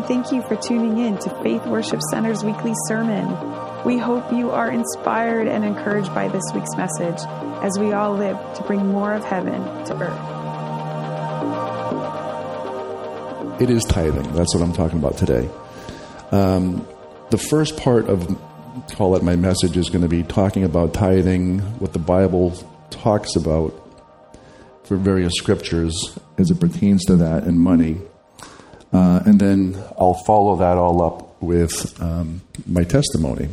and thank you for tuning in to Faith Worship Center's weekly sermon. We hope you are inspired and encouraged by this week's message as we all live to bring more of heaven to earth. It is tithing. That's what I'm talking about today. Um, the first part of call it my message is going to be talking about tithing, what the Bible talks about for various scriptures as it pertains to that, and money. Uh, and then I'll follow that all up with um, my testimony.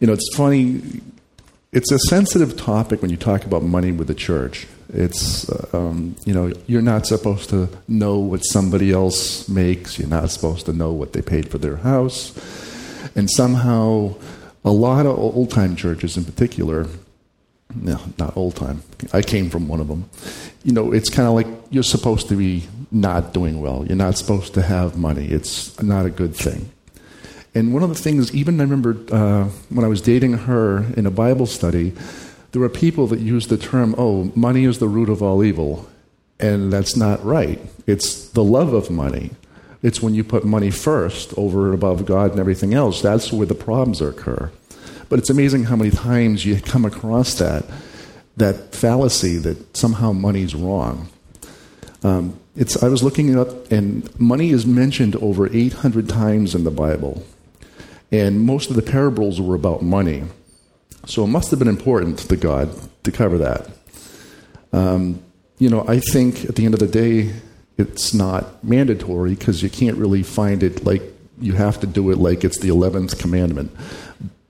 You know, it's funny, it's a sensitive topic when you talk about money with the church. It's, uh, um, you know, you're not supposed to know what somebody else makes, you're not supposed to know what they paid for their house. And somehow, a lot of old time churches in particular, no, not old time, I came from one of them, you know, it's kind of like you're supposed to be not doing well. You're not supposed to have money. It's not a good thing. And one of the things, even I remember uh, when I was dating her in a Bible study, there were people that used the term, oh, money is the root of all evil. And that's not right. It's the love of money. It's when you put money first over and above God and everything else. That's where the problems occur. But it's amazing how many times you come across that, that fallacy that somehow money's wrong. Um, it's, I was looking it up, and money is mentioned over 800 times in the Bible. And most of the parables were about money. So it must have been important to God to cover that. Um, you know, I think at the end of the day, it's not mandatory because you can't really find it like you have to do it like it's the 11th commandment.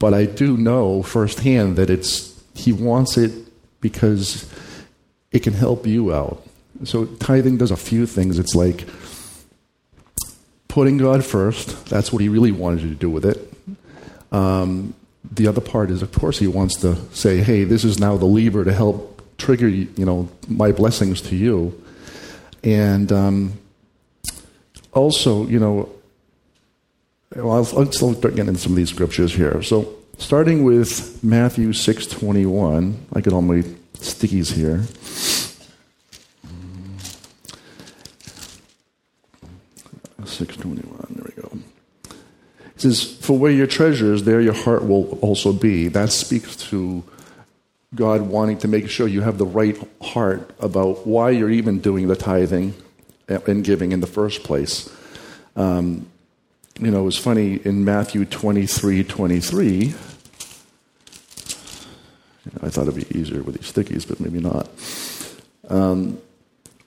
But I do know firsthand that it's he wants it because it can help you out. So tithing does a few things. It's like putting God first. That's what he really wanted you to do with it. Um, the other part is, of course, he wants to say, "Hey, this is now the lever to help trigger, you know, my blessings to you." And um, also, you know, well, I'll, let's start getting into some of these scriptures here. So, starting with Matthew six twenty one, I get all my stickies here. 621. There we go. It says, For where your treasure is, there your heart will also be. That speaks to God wanting to make sure you have the right heart about why you're even doing the tithing and giving in the first place. Um, you know, it was funny in Matthew 23 23. I thought it'd be easier with these stickies, but maybe not. Um,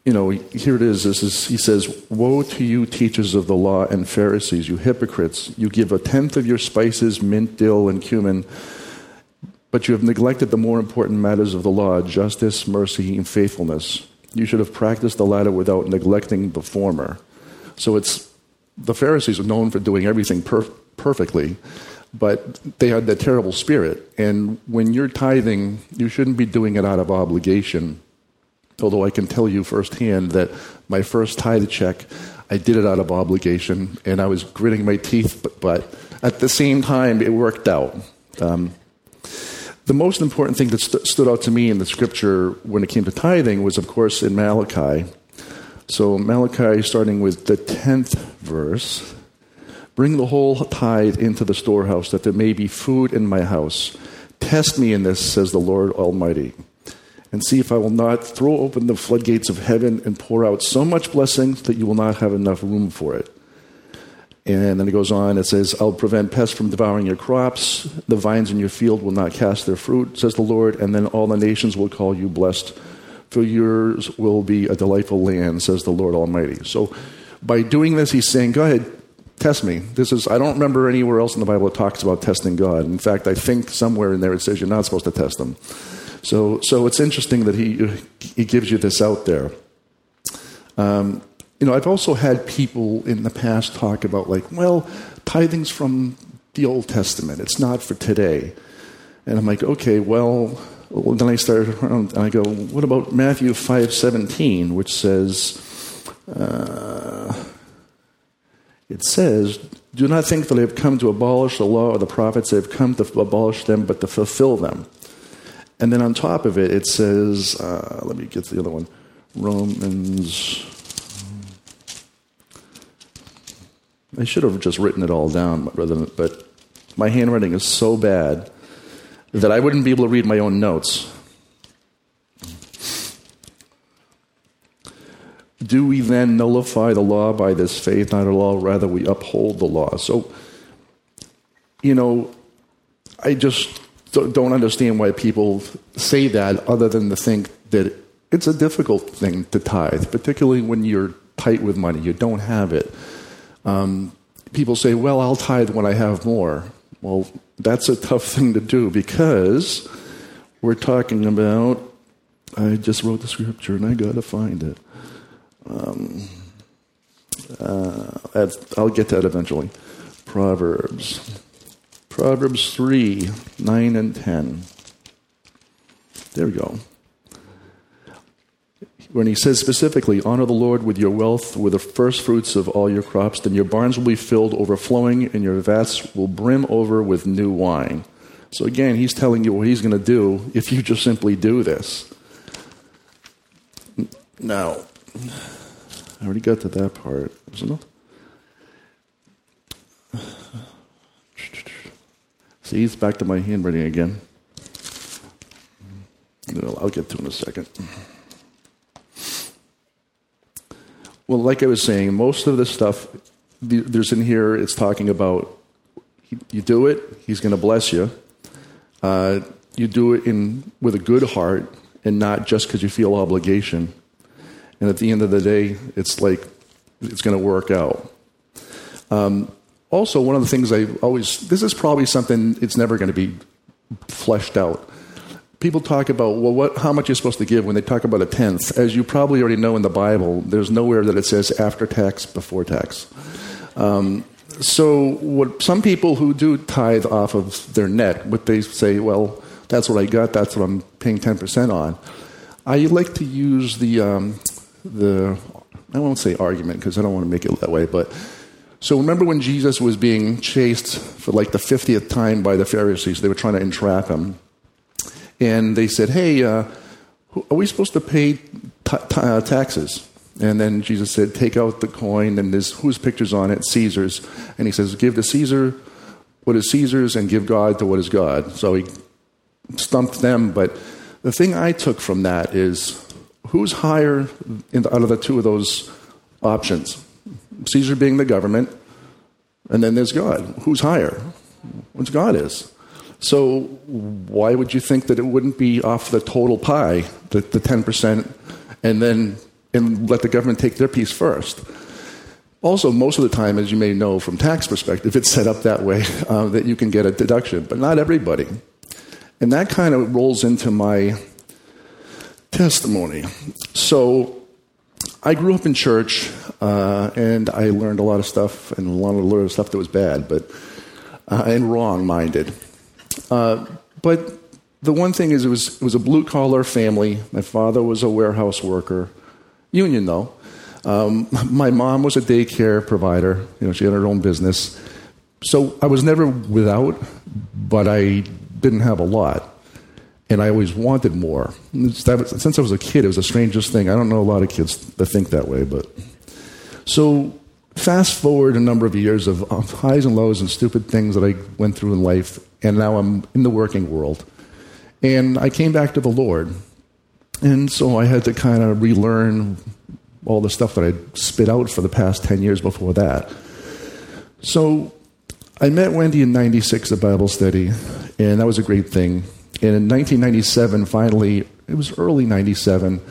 you know, here it is. This is. He says, "Woe to you, teachers of the law and Pharisees, you hypocrites! You give a tenth of your spices, mint, dill, and cumin, but you have neglected the more important matters of the law: justice, mercy, and faithfulness. You should have practiced the latter without neglecting the former." So it's the Pharisees are known for doing everything per- perfectly, but they had that terrible spirit. And when you're tithing, you shouldn't be doing it out of obligation Although I can tell you firsthand that my first tithe check, I did it out of obligation, and I was gritting my teeth, but, but at the same time, it worked out. Um, the most important thing that st- stood out to me in the scripture when it came to tithing was, of course, in Malachi. So, Malachi, starting with the 10th verse Bring the whole tithe into the storehouse, that there may be food in my house. Test me in this, says the Lord Almighty and see if I will not throw open the floodgates of heaven and pour out so much blessing that you will not have enough room for it. And then it goes on, it says, I'll prevent pests from devouring your crops. The vines in your field will not cast their fruit, says the Lord. And then all the nations will call you blessed, for yours will be a delightful land, says the Lord Almighty. So by doing this, he's saying, Go ahead, test me. This is, I don't remember anywhere else in the Bible that talks about testing God. In fact, I think somewhere in there it says you're not supposed to test them. So, so it's interesting that he, he gives you this out there. Um, you know, I've also had people in the past talk about, like, well, tithing's from the Old Testament, it's not for today. And I'm like, okay, well, well then I start around and I go, what about Matthew 5.17, which says, uh, it says, do not think that I have come to abolish the law or the prophets. I have come to abolish them, but to fulfill them. And then on top of it, it says, uh, let me get the other one Romans. I should have just written it all down rather than, but my handwriting is so bad that I wouldn't be able to read my own notes. Do we then nullify the law by this faith? Not at all. Rather, we uphold the law. So, you know, I just don't understand why people say that other than to think that it's a difficult thing to tithe, particularly when you're tight with money, you don't have it. Um, people say, well, I'll tithe when I have more. Well, that's a tough thing to do because we're talking about, I just wrote the scripture and I got to find it. Um, uh, I'll get that eventually. Proverbs. Proverbs 3 9 and 10. There we go. When he says specifically, Honor the Lord with your wealth, with the first fruits of all your crops, then your barns will be filled overflowing, and your vats will brim over with new wine. So again, he's telling you what he's going to do if you just simply do this. Now, I already got to that part, isn't it? See, it's back to my handwriting again. I'll get to in a second. Well, like I was saying, most of the stuff there's in here, it's talking about you do it, he's going to bless you. Uh, you do it in with a good heart and not just because you feel obligation. And at the end of the day, it's like it's going to work out. Um, also, one of the things I always, this is probably something it's never going to be fleshed out. People talk about, well, what, how much you're supposed to give when they talk about a tenth. As you probably already know in the Bible, there's nowhere that it says after tax, before tax. Um, so, what some people who do tithe off of their net, what they say, well, that's what I got, that's what I'm paying 10% on. I like to use the um, the, I won't say argument because I don't want to make it that way, but so remember when Jesus was being chased for like the 50th time by the Pharisees? They were trying to entrap him. And they said, Hey, uh, are we supposed to pay t- t- uh, taxes? And then Jesus said, Take out the coin, and there's whose picture's on it? Caesar's. And he says, Give to Caesar what is Caesar's, and give God to what is God. So he stumped them. But the thing I took from that is who's higher the, out of the two of those options? Caesar being the government, and then there's God. Who's higher? Which God is. So why would you think that it wouldn't be off the total pie, the, the 10%, and then and let the government take their piece first? Also, most of the time, as you may know from tax perspective, it's set up that way uh, that you can get a deduction, but not everybody. And that kind of rolls into my testimony. So I grew up in church, uh, and I learned a lot of stuff, and a lot of stuff that was bad, but uh, and wrong-minded. Uh, but the one thing is, it was it was a blue-collar family. My father was a warehouse worker, union though. Um, my mom was a daycare provider. You know, she had her own business. So I was never without, but I didn't have a lot and I always wanted more. Since I was a kid, it was the strangest thing. I don't know a lot of kids that think that way, but so fast forward a number of years of highs and lows and stupid things that I went through in life, and now I'm in the working world. And I came back to the Lord, and so I had to kind of relearn all the stuff that I'd spit out for the past 10 years before that. So I met Wendy in 96 at Bible study, and that was a great thing. And in 1997, finally, it was early 97,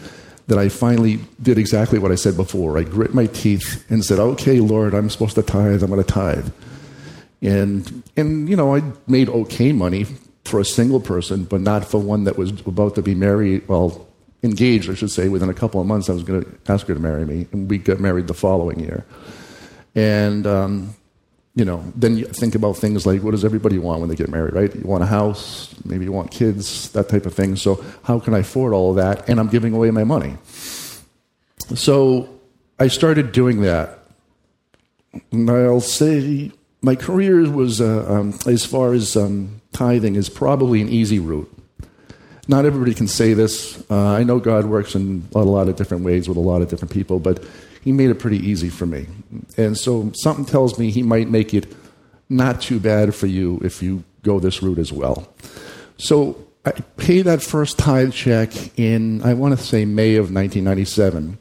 that I finally did exactly what I said before. I grit my teeth and said, okay, Lord, I'm supposed to tithe, I'm going to tithe. And, and, you know, I made okay money for a single person, but not for one that was about to be married, well, engaged, I should say. Within a couple of months, I was going to ask her to marry me, and we got married the following year. And um, you know, then you think about things like what does everybody want when they get married, right? You want a house, maybe you want kids, that type of thing. So how can I afford all of that? And I'm giving away my money. So I started doing that. And I'll say my career was, uh, um, as far as um, tithing, is probably an easy route. Not everybody can say this. Uh, I know God works in a lot of different ways with a lot of different people, but he made it pretty easy for me. And so something tells me he might make it not too bad for you if you go this route as well. So I paid that first tithe check in, I want to say May of 1997.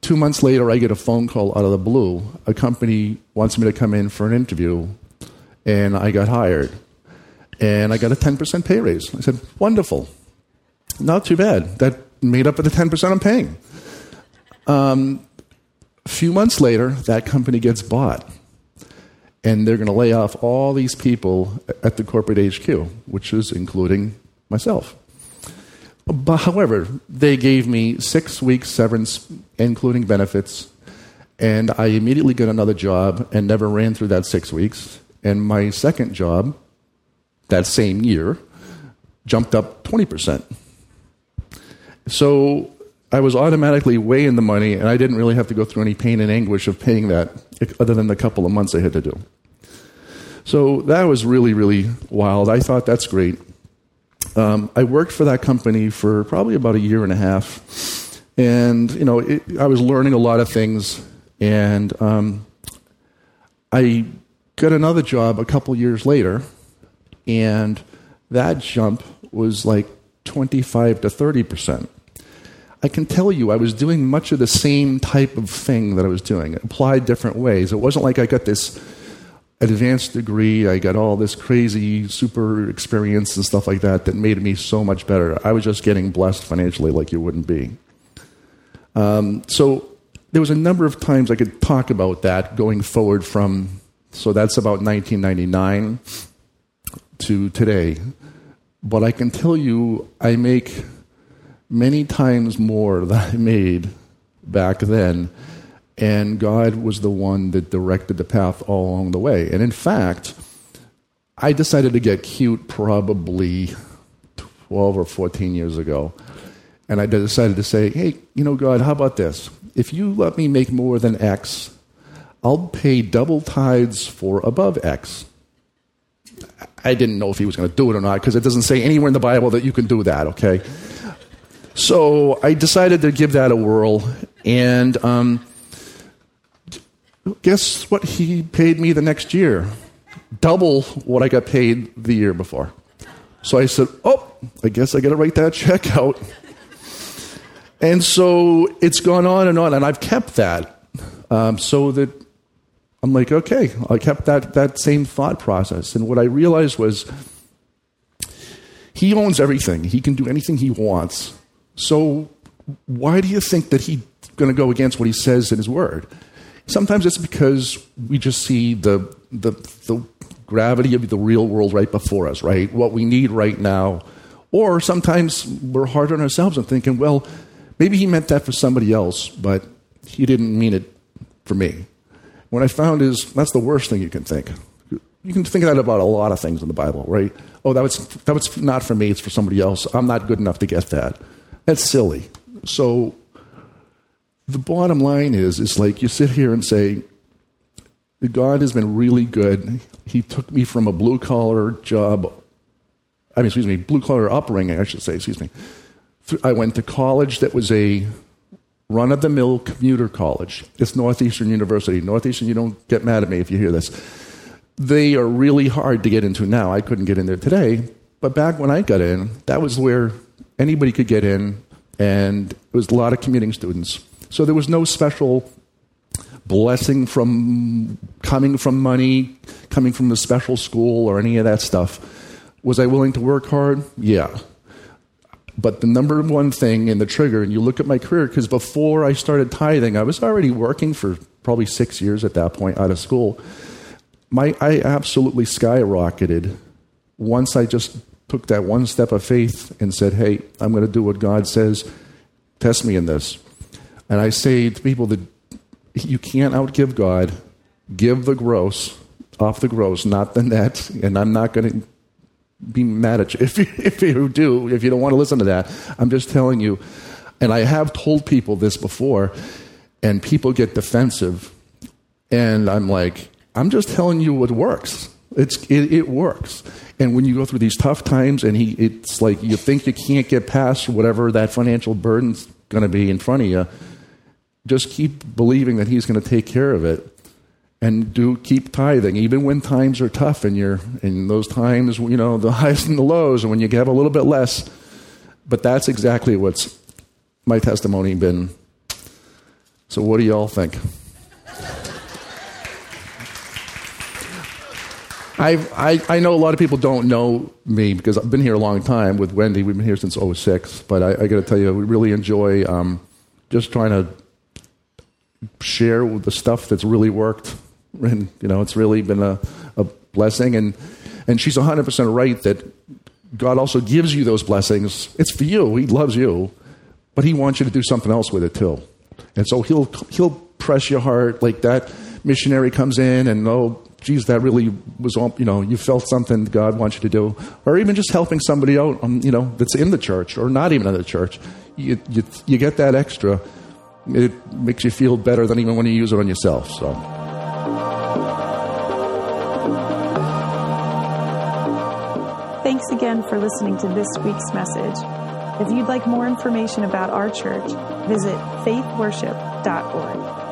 Two months later, I get a phone call out of the blue. A company wants me to come in for an interview, and I got hired. And I got a 10% pay raise. I said, wonderful. Not too bad. That made up for the 10% I'm paying. Um, a few months later, that company gets bought. And they're going to lay off all these people at the corporate HQ, which is including myself. But however, they gave me six weeks severance, including benefits, and I immediately got another job and never ran through that six weeks. And my second job, that same year, jumped up 20%. So I was automatically way in the money, and I didn't really have to go through any pain and anguish of paying that, other than the couple of months I had to do. So that was really, really wild. I thought that's great. Um, I worked for that company for probably about a year and a half, and you know, it, I was learning a lot of things, and um, I got another job a couple years later, and that jump was like 25 to 30 percent. I can tell you I was doing much of the same type of thing that I was doing, It applied different ways. It wasn't like I got this advanced degree, I got all this crazy super experience and stuff like that that made me so much better. I was just getting blessed financially like you wouldn't be. Um, so there was a number of times I could talk about that going forward from, so that's about 1999 to today. But I can tell you, I make many times more than I made back then. And God was the one that directed the path all along the way. And in fact, I decided to get cute probably 12 or 14 years ago. And I decided to say, hey, you know, God, how about this? If you let me make more than X, I'll pay double tithes for above X. I didn't know if he was going to do it or not because it doesn't say anywhere in the Bible that you can do that, okay? So I decided to give that a whirl, and um, guess what he paid me the next year? Double what I got paid the year before. So I said, Oh, I guess I got to write that check out. And so it's gone on and on, and I've kept that um, so that I'm like, okay, I kept that, that same thought process. And what I realized was he owns everything, he can do anything he wants. So why do you think that he's going to go against what he says in his word? Sometimes it's because we just see the, the, the gravity of the real world right before us, right? What we need right now. Or sometimes we're hard on ourselves and thinking, well, maybe he meant that for somebody else, but he didn't mean it for me. What I found is that's the worst thing you can think. You can think that about a lot of things in the Bible, right? Oh, that was, that was not for me, it's for somebody else. I'm not good enough to get that. That's silly. So the bottom line is, it's like you sit here and say, God has been really good. He took me from a blue collar job, I mean, excuse me, blue collar upbringing, I should say, excuse me. I went to college that was a run of the mill commuter college. It's Northeastern University. Northeastern, you don't get mad at me if you hear this. They are really hard to get into now. I couldn't get in there today, but back when I got in, that was where anybody could get in, and it was a lot of commuting students. So there was no special blessing from coming from money, coming from a special school, or any of that stuff. Was I willing to work hard? Yeah. But the number one thing in the trigger, and you look at my career, because before I started tithing, I was already working for probably six years at that point out of school. My, I absolutely skyrocketed once I just took that one step of faith and said, Hey, I'm going to do what God says. Test me in this. And I say to people that you can't outgive God. Give the gross off the gross, not the net. And I'm not going to be mad at you if, you if you do, if you don't want to listen to that. I'm just telling you. And I have told people this before, and people get defensive. And I'm like, I'm just telling you what works. It's, it, it works. And when you go through these tough times, and he, it's like you think you can't get past whatever that financial burden's going to be in front of you, just keep believing that He's going to take care of it and do keep tithing. Even when times are tough and you're in those times you know the highs and the lows and when you have a little bit less. But that's exactly what's my testimony been. So what do y'all think I've, I, I know a lot of people don't know me because I've been here a long time with Wendy. We've been here since 06. But I, I got to tell you, we really enjoy um, just trying to share the stuff that's really worked and you know it's really been a, a blessing and and she's 100% right that god also gives you those blessings it's for you he loves you but he wants you to do something else with it too and so he'll he'll press your heart like that missionary comes in and oh geez that really was all, you know you felt something god wants you to do or even just helping somebody out um, you know that's in the church or not even in the church you, you, you get that extra it makes you feel better than even when you use it on yourself so Thanks again for listening to this week's message. If you'd like more information about our church, visit faithworship.org.